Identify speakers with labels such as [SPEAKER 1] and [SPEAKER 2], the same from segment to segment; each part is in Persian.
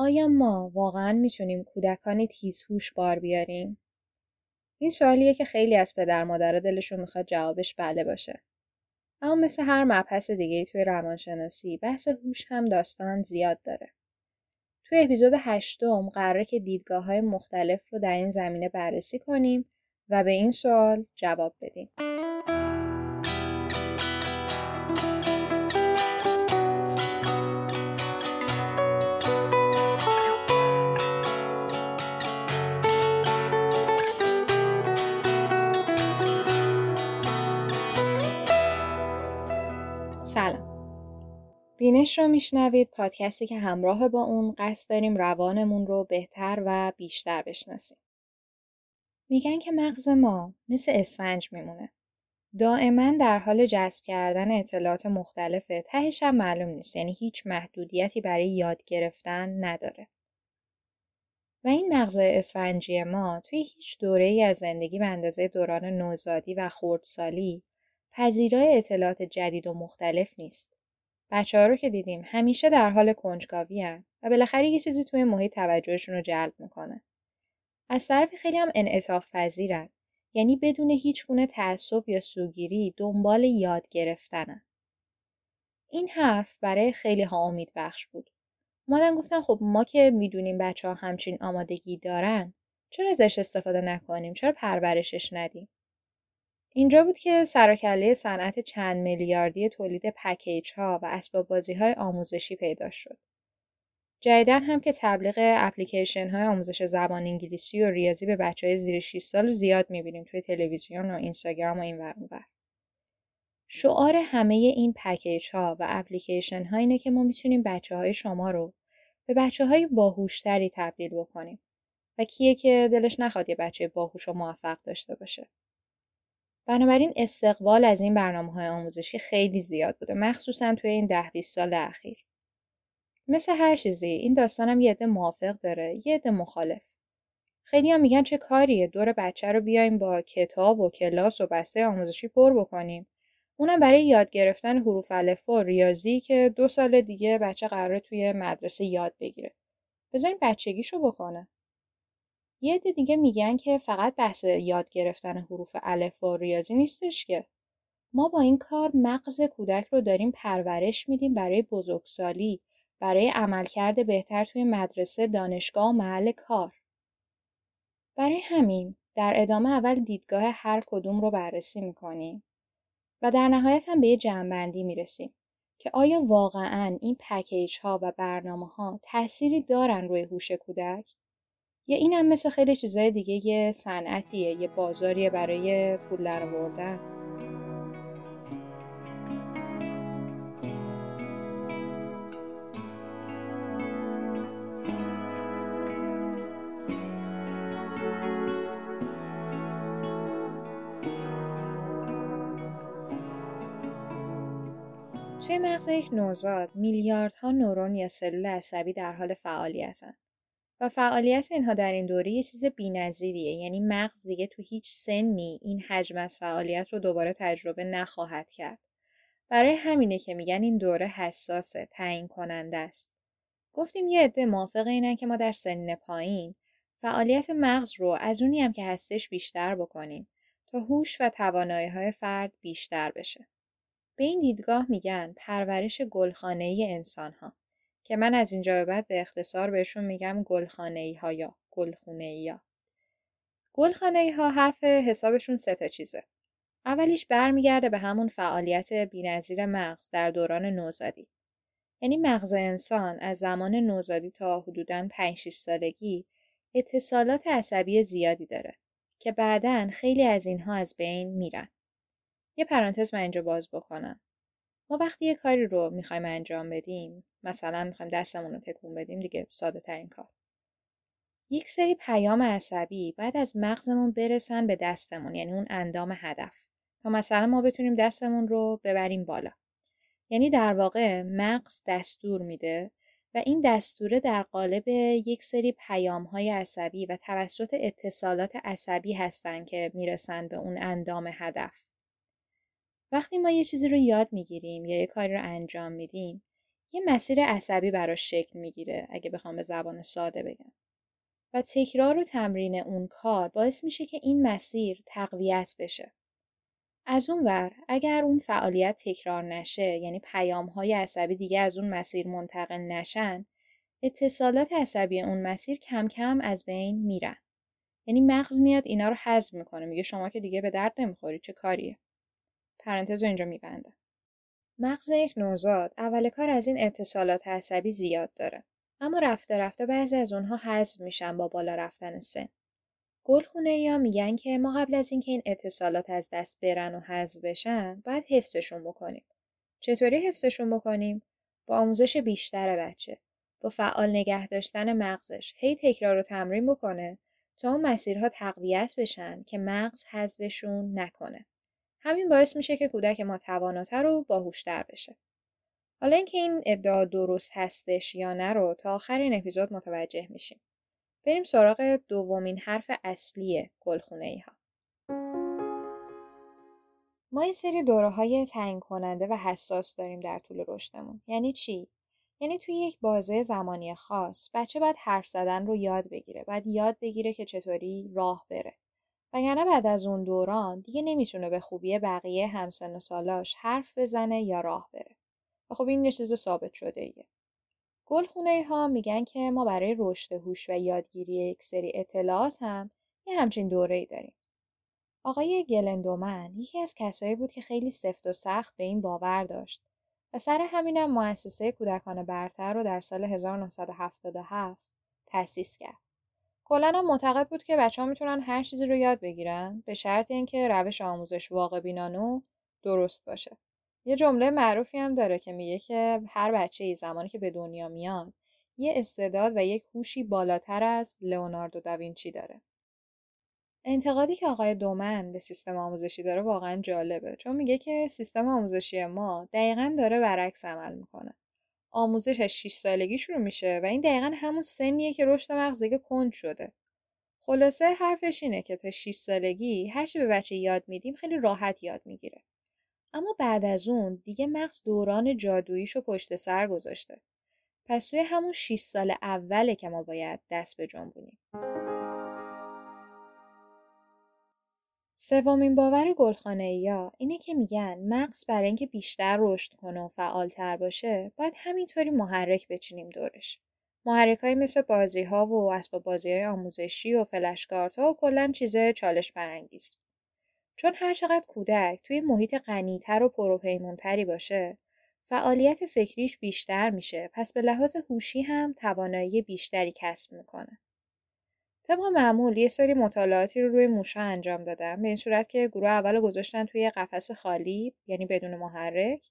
[SPEAKER 1] آیا ما واقعا می‌تونیم کودکان تیزهوش بار بیاریم؟ این سوالیه که خیلی از پدر مادر دلشون می‌خواد جوابش بله باشه. اما مثل هر مبحث دیگه توی روانشناسی بحث هوش هم داستان زیاد داره. توی اپیزود هشتم قراره که دیدگاه های مختلف رو در این زمینه بررسی کنیم و به این سوال جواب بدیم. بینش رو میشنوید پادکستی که همراه با اون قصد داریم روانمون رو بهتر و بیشتر بشناسیم. میگن که مغز ما مثل اسفنج میمونه. دائما در حال جذب کردن اطلاعات مختلفه تهش هم معلوم نیست یعنی هیچ محدودیتی برای یاد گرفتن نداره. و این مغز اسفنجی ما توی هیچ دوره ای از زندگی به اندازه دوران نوزادی و خردسالی پذیرای اطلاعات جدید و مختلف نیست. بچه ها رو که دیدیم همیشه در حال کنجکاوی و بالاخره یه چیزی توی محیط توجهشون رو جلب می‌کنه. از طرفی خیلی هم انعطاف پذیرن. یعنی بدون هیچ گونه تعصب یا سوگیری دنبال یاد گرفتنن. این حرف برای خیلی ها امید بخش بود. مادن گفتن خب ما که می‌دونیم بچه ها همچین آمادگی دارن چرا ازش استفاده نکنیم؟ چرا پرورشش ندیم؟ اینجا بود که سرکله صنعت چند میلیاردی تولید پکیج ها و اسباب بازی های آموزشی پیدا شد. جدیدا هم که تبلیغ اپلیکیشن های آموزش زبان انگلیسی و ریاضی به بچه های زیر 6 سال زیاد می‌بینیم توی تلویزیون و اینستاگرام و این ورون بر. شعار همه این پکیج ها و اپلیکیشن ها اینه که ما می‌تونیم بچه های شما رو به بچه های باهوشتری تبدیل بکنیم و کیه که دلش نخواد یه بچه باهوش و موفق داشته باشه. بنابراین استقبال از این برنامه های آموزشی خیلی زیاد بوده مخصوصا توی این ده 20 سال اخیر. مثل هر چیزی این داستانم یه عده موافق داره یه عده مخالف. خیلی هم میگن چه کاریه دور بچه رو بیایم با کتاب و کلاس و بسته آموزشی پر بکنیم. اونم برای یاد گرفتن حروف الفبا و ریاضی که دو سال دیگه بچه قراره توی مدرسه یاد بگیره. بذارین بچگیشو بکنه یه عده دیگه میگن که فقط بحث یاد گرفتن حروف الف و ریاضی نیستش که. ما با این کار مغز کودک رو داریم پرورش میدیم برای بزرگسالی برای عملکرد بهتر توی مدرسه دانشگاه و محل کار. برای همین در ادامه اول دیدگاه هر کدوم رو بررسی می‌کنیم و در نهایت هم به یه جمعبندی می‌رسیم که آیا واقعا این پکیج ها و برنامه ها تأثیری دارن روی هوش کودک؟ یا این هم مثل خیلی چیزای دیگه یه صنعتیه یه بازاریه برای پول در آوردن. توی مغز یک نوزاد میلیاردها نورون یا سلول عصبی در حال فعالیتن و فعالیت اینها در این دوره یه چیز بی‌نظیریه. یعنی مغز دیگه تو هیچ سنی این حجم از فعالیت رو دوباره تجربه نخواهد کرد. برای همینه که میگن این دوره حساسه تعیین کننده است. گفتیم یه عده موافق اینن که ما در سن پایین فعالیت مغز رو از اونی هم که هستش بیشتر بکنیم تا هوش و توانایی های فرد بیشتر بشه. به این دیدگاه میگن پرورش گلخانه ای که من از اینجا به بعد به اختصار بهشون میگم گلخانه ها یا گلخونه ای ها. گلخانه ها حرف حسابشون سه تا چیزه. اولیش برمیگرده به همون فعالیت بینظیر مغز در دوران نوزادی. یعنی مغز انسان از زمان نوزادی تا حدوداً 5 سالگی اتصالات عصبی زیادی داره که بعدا خیلی از اینها از بین میرن. یه پرانتز من اینجا باز بکنم. ما وقتی یه کاری رو می‌خوایم انجام بدیم مثلا می‌خوایم دستمون رو تکون بدیم دیگه ساده ترین کار. یک سری پیام عصبی بعد از مغزمون برسن به دستمون یعنی اون اندام هدف. تا مثلا ما بتونیم دستمون رو ببریم بالا. یعنی در واقع مغز دستور میده و این دستوره در قالب یک سری پیام های عصبی و توسط اتصالات عصبی هستن که می‌رسن به اون اندام هدف. وقتی ما یه چیزی رو یاد می‌گیریم یا یه کاری رو انجام میدیم یه مسیر عصبی براش شکل می‌گیره اگه بخوام به زبان ساده بگم. و تکرار و تمرین اون کار باعث میشه که این مسیر تقویت بشه. از اون ور اگر اون فعالیت تکرار نشه یعنی پیام های عصبی دیگه از اون مسیر منتقل نشن اتصالات عصبی اون مسیر کم کم از بین میرن. یعنی مغز میاد اینا رو حذف می‌کنه میگه شما که دیگه به درد نمی‌خوری چه کاریه. پرانتز رو اینجا میبنده. مغز یک نوزاد اول کار از این اتصالات عصبی زیاد داره. اما رفته رفته بعضی از اونها حذف میشن با بالا رفتن سن. گلخونه یا میگن که ما قبل از اینکه این اتصالات از دست برن و حذف بشن باید حفظشون بکنیم. چطوری حفظشون بکنیم؟ با آموزش بیشتر بچه. با فعال نگه داشتن مغزش هی تکرار و تمرین بکنه تا اون مسیرها تقویت بشن که مغز حذفشون نکنه. همین باعث میشه که کودک ما تواناتر و باهوشتر بشه. حالا اینکه این ادعا درست هستش یا نه رو تا آخر این اپیزود متوجه میشیم. بریم سراغ دومین حرف اصلی گلخونه ای ها. ما این سری دوره های تعیین کننده و حساس داریم در طول رشدمون. یعنی چی؟ یعنی توی یک بازه زمانی خاص بچه باید حرف زدن رو یاد بگیره. باید یاد بگیره که چطوری راه بره. وگرنه بعد از اون دوران دیگه نمی‌تونه به خوبی بقیه همسن و سالاش حرف بزنه یا راه بره. و خب این چیز ثابت شده ایه. گلخونه ها میگن که ما برای رشد هوش و یادگیری یک سری اطلاعات هم یه همچین دوره ای داریم. آقای گلندومن یکی از کسایی بود که خیلی سفت و سخت به این باور داشت و سر همینم مؤسسه کودکان برتر رو در سال 1977 تأسیس کرد. کلا هم معتقد بود که بچه ها می‌تونن هر چیزی رو یاد بگیرن به شرط اینکه روش آموزش واقع بینانه درست باشه. یه جمله معروفی هم داره که میگه که هر بچه ای زمانی که به دنیا میاد یه استعداد و یک هوشی بالاتر از لئوناردو داوینچی داره. انتقادی که آقای دومن به سیستم آموزشی داره واقعا جالبه چون میگه که سیستم آموزشی ما دقیقا داره برعکس عمل می‌کنه. آموزش از 6 سالگی شروع میشه و این دقیقا همون سنیه که رشد مغز دیگه کند شده. خلاصه حرفش اینه که تا 6 سالگی هر چی به بچه یاد میدیم خیلی راحت یاد می‌گیره. اما بعد از اون دیگه مغز دوران جادوییشو پشت سر گذاشته. پس توی همون 6 سال اوله که ما باید دست به جنبونیم. سومین باور گلخانه یا اینه که میگن مغز برای اینکه بیشتر رشد کنه و فعالتر باشه باید همینطوری محرک بچینیم دورش. محرک های مثل بازی ها و اسباب بازی های آموزشی و فلشکارت ها و کلا چیز چالش برانگیز. چون هر چقدر کودک توی محیط غنیتر و پروپیمونتری باشه فعالیت فکریش بیشتر میشه پس به لحاظ هوشی هم توانایی بیشتری کسب می‌کنه. طبق معمول یه سری مطالعاتی رو روی موشا انجام دادم به این صورت که گروه اول گذاشتن توی قفس خالی یعنی بدون محرک.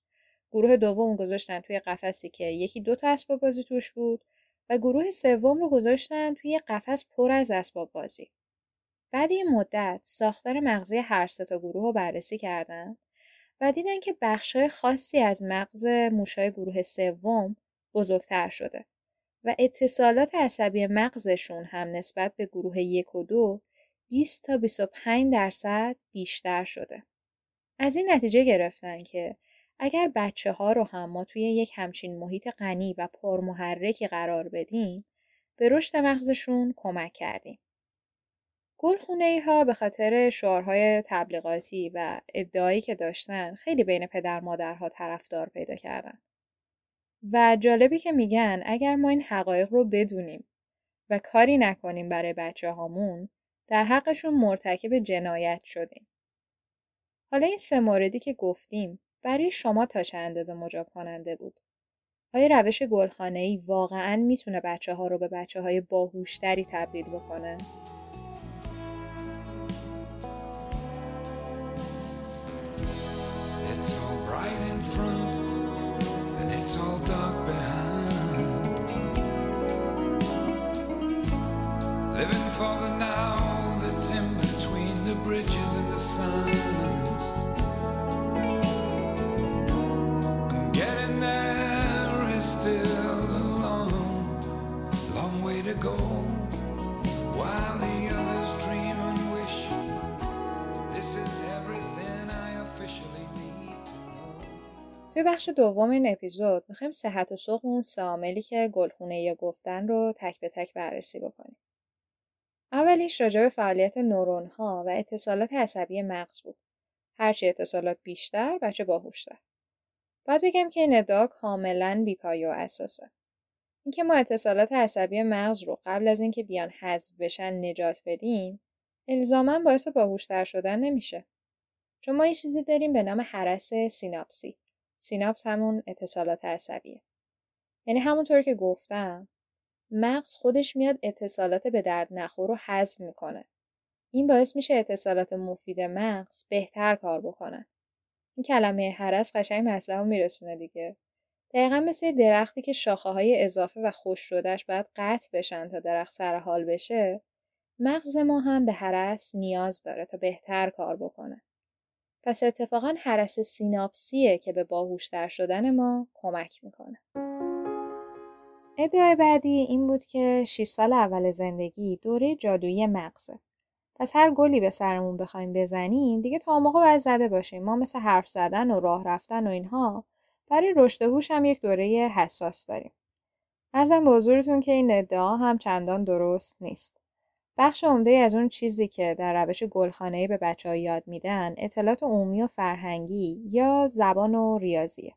[SPEAKER 1] گروه دوم گذاشتن توی قفسی که یکی دو تا اسباب بازی توش بود و گروه سوم رو گذاشتن توی قفس پر از اسباب بازی. بعد این مدت ساختار مغزی هر سه تا گروه رو بررسی کردن و دیدن که بخشای خاصی از مغز موشای گروه سوم بزرگتر شده. و اتصالات عصبی مغزشون هم نسبت به گروه یک و دو 20 تا 25 درصد بیشتر شده. از این نتیجه گرفتن که اگر بچه ها رو هم ما توی یک همچین محیط غنی و پرمحرکی قرار بدیم به رشد مغزشون کمک کردیم. گلخونه ها به خاطر شعارهای تبلیغاتی و ادعایی که داشتن خیلی بین پدر مادرها طرفدار پیدا کردن. و جالبی که میگن اگر ما این حقایق رو بدونیم و کاری نکنیم برای بچه هامون در حقشون مرتکب جنایت شدیم. حالا این سه موردی که گفتیم برای شما تا چه اندازه مجاب کننده بود؟ آیا روش گلخانه ای واقعا می‌تونه بچه ها رو به بچه های باهوشتری تبدیل بکنه؟ signs. بخش دوم این اپیزود می‌خوایم صحت و سقم اون ساملی که گلخونه یا گفتن رو تک به تک بررسی بکنیم. اولیش راجع به فعالیت نورون ها و اتصالات عصبی مغز بود. هرچی اتصالات بیشتر بچه باهوشتر. باید بگم که این ادعا کاملا بیپایه و اساسه. اینکه ما اتصالات عصبی مغز رو قبل از اینکه بیان حذف بشن نجات بدیم الزاما باعث باهوشتر شدن نمیشه. چون ما یه چیزی داریم به نام حرس سیناپسی. سیناپس همون اتصالات عصبیه. یعنی همونطور که گفتم مغز خودش میاد اتصالات به درد نخور رو حذف می‌کنه. این باعث میشه اتصالات مفید مغز بهتر کار بکنن. این کلمه حرس قشنگ مسئله میرسونه دیگه. دقیقا مثل درختی که شاخه های اضافه و خوش شدهش باید قطع بشن تا درخت سر حال بشه مغز ما هم به حرس نیاز داره تا بهتر کار بکنه. پس اتفاقا حرس سیناپسیه که به باهوشتر شدن ما کمک می‌کنه. ادعای بعدی این بود که 6 سال اول زندگی دوره جادویی مغزه. پس هر گلی به سرمون بخوایم بزنیم دیگه تا موقع باید زده باشیم. ما مثل حرف زدن و راه رفتن و اینها برای رشد هوش هم یک دوره حساس داریم. ارزم به حضورتون که این ادعا هم چندان درست نیست. بخش عمده از اون چیزی که در روش گلخانه‌ای به بچه ها یاد میدن اطلاعات عمومی و فرهنگی یا زبان و ریاضیه.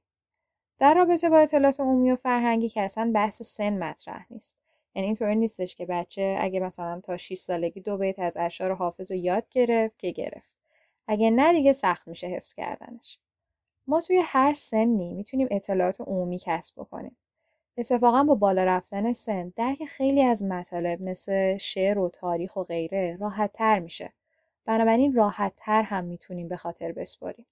[SPEAKER 1] در رابطه با اطلاعات عمومی و فرهنگی که اصلا بحث سن مطرح نیست. یعنی اینطوری نیستش که بچه اگه مثلا تا 6 سالگی دو بیت از اشعار حافظ رو یاد گرفت که گرفت. اگه نه دیگه سخت میشه حفظ کردنش. ما توی هر سنی می‌تونیم اطلاعات عمومی کسب بکنیم. اتفاقا با بالا رفتن سن درک خیلی از مطالب مثل شعر و تاریخ و غیره راحت تر میشه. بنابراین راحت تر هم می‌تونیم به خاطر بسپاریم.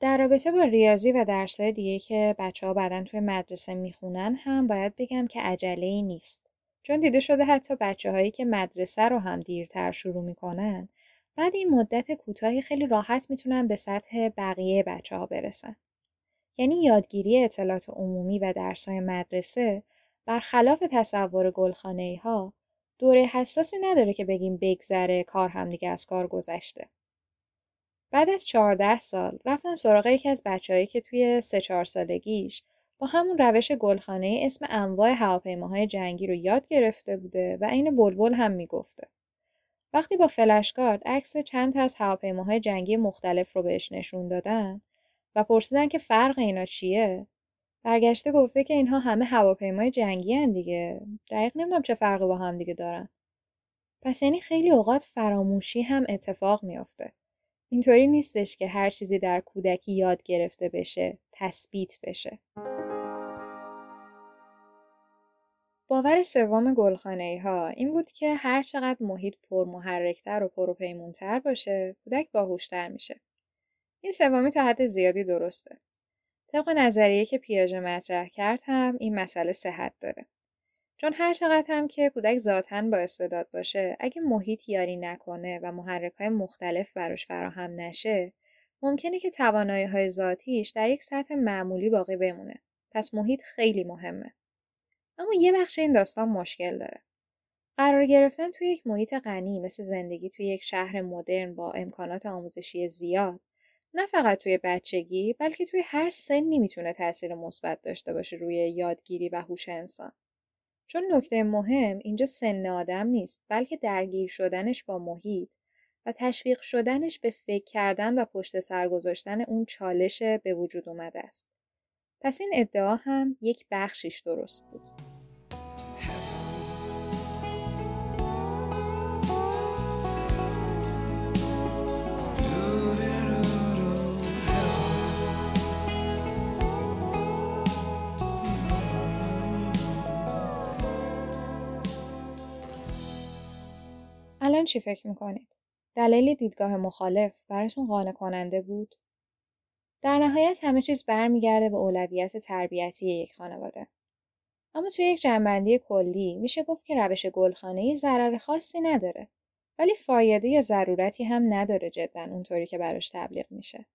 [SPEAKER 1] در رابطه با ریاضی و درسهای دیگه که بچه ها بعدا توی مدرسه می‌خونن هم باید بگم که عجله ای نیست. چون دیده شده حتی بچه هایی که مدرسه رو هم دیرتر شروع می‌کنن بعد این مدت کوتاهی خیلی راحت می‌تونن به سطح بقیه بچه ها برسن. یعنی یادگیری اطلاعات عمومی و درسهای مدرسه برخلاف تصور گلخانه ها دوره حساسی نداره که بگیم بگذره کار هم دیگه از کار گذشته. بعد از 14 سال رفتن سراغ یکی از بچههایی که توی سه چهار سالگیش با همون روش گلخانه اسم انواع هواپیماهای جنگی رو یاد گرفته بوده و عین بلبل هم می‌گفته. وقتی با فلشکارد عکس چند تا از هواپیماهای جنگی مختلف رو بهش نشون دادن و پرسیدن که فرق اینا چیه برگشته گفته که اینها همه هواپیمای جنگی هن دیگه. دقیق نمی‌دونم چه فرقی با هم دیگه دارن. پس یعنی خیلی اوقات فراموشی هم اتفاق میافته. اینطوری نیستش که هر چیزی در کودکی یاد گرفته بشه تثبیت بشه. باور سوم گلخانه ها این بود که هر چقدر محیط پرمحرکتر و پروپیمونتر باشه کودک باهوشتر میشه. این سومی تا حد زیادی درسته. طبق نظریه که پیاژه مطرح کرد هم این مسئله صحت داره. چون هر چقدر هم که کودک ذاتا با استعداد باشه اگه محیط یاری نکنه و محرک های مختلف براش فراهم نشه ممکنه که توانایی های ذاتیش در یک سطح معمولی باقی بمونه. پس محیط خیلی مهمه. اما یه بخش این داستان مشکل داره. قرار گرفتن توی یک محیط غنی مثل زندگی توی یک شهر مدرن با امکانات آموزشی زیاد نه فقط توی بچگی بلکه توی هر سنی می‌تونه تاثیر مثبت داشته باشه روی یادگیری و هوش انسان. چون نکته مهم اینجا سن آدم نیست بلکه درگیر شدنش با محیط و تشویق شدنش به فکر کردن و پشت سر گذاشتن اون چالش به وجود اومده است. پس این ادعا هم یک بخشیش درست بود. الان چی فکر می‌کنید؟ دلیل دیدگاه مخالف براتون قانع کننده بود؟ در نهایت همه چیز برمیگرده به اولویت تربیتی یک خانواده. اما توی یک جنبندی کلی میشه گفت که روش گلخانه ضرر خاصی نداره. ولی فایده یا ضرورتی هم نداره جدا اونطوری که براش تبلیغ میشه.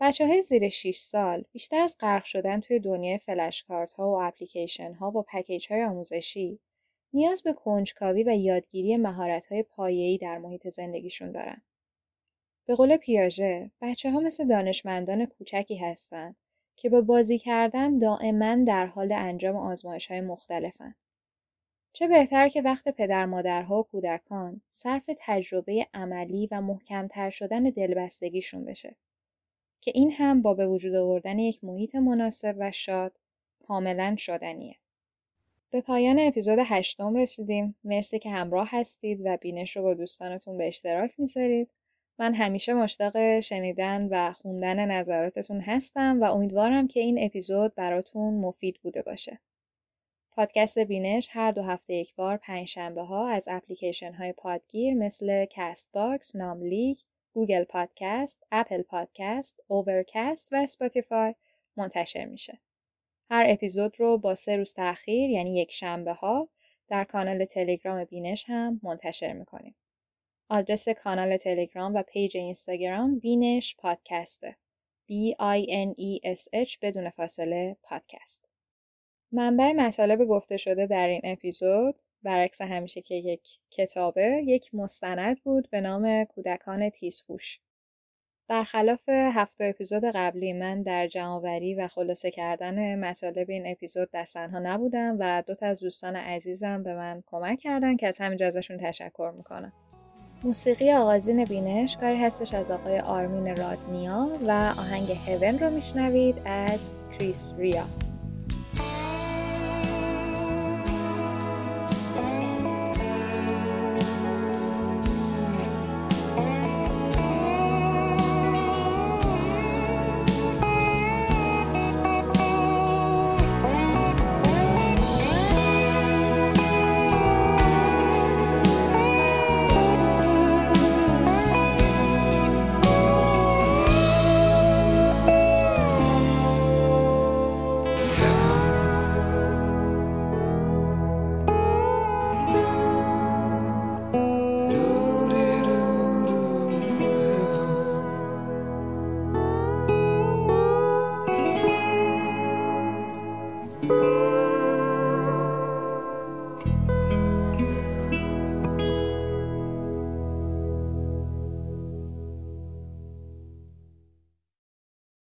[SPEAKER 1] بچه های زیر 6 سال بیشتر از غرق شدن توی دنیای فلش ها و اپلیکیشن ها و پکیج های آموزشی نیاز به کنجکاوی و یادگیری مهارت‌های پایه‌ای در محیط زندگیشون دارن. به قول پیاژه بچه ها مثل دانشمندان کوچکی هستند که با بازی کردن دائما در حال انجام آزمایش های مختلفن. چه بهتر که وقت پدر مادرها و کودکان صرف تجربه عملی و محکمتر شدن دلبستگیشون بشه. که این هم با به وجود آوردن یک محیط مناسب و شاد کاملا شدنیه. به پایان اپیزود هشتم رسیدیم. مرسی که همراه هستید و بینش رو با دوستانتون به اشتراک می‌ذارید. من همیشه مشتاق شنیدن و خوندن نظراتتون هستم و امیدوارم که این اپیزود براتون مفید بوده باشه. پادکست بینش هر دو هفته یک بار پنج شنبه ها از اپلیکیشن های پادگیر مثل Castbox، ناملیک، Google Podcast، Apple Podcast، Overcast و Spotify منتشر میشه. هر اپیزود رو با سه روز تاخیر یعنی یک شنبه ها در کانال تلگرام بینش هم منتشر می‌کنیم. آدرس کانال تلگرام و پیج اینستاگرام بینش پادکسته. B I N E S H بدون فاصله پادکست. منبع مطالب گفته شده در این اپیزود برعکس همیشه که یک کتابه یک مستند بود به نام کودکان تیزهوش برخلاف هفته اپیزود قبلی من در جمعآوری و خلاصه کردن مطالب این اپیزود دستنها نبودم و دو تا از دوستان عزیزم به من کمک کردن که از همینجا ازشون تشکر می‌کنم. موسیقی آغازین بینش کاری هستش از آقای آرمین رادنیا و آهنگ هون رو میشنوید از کریس ریا.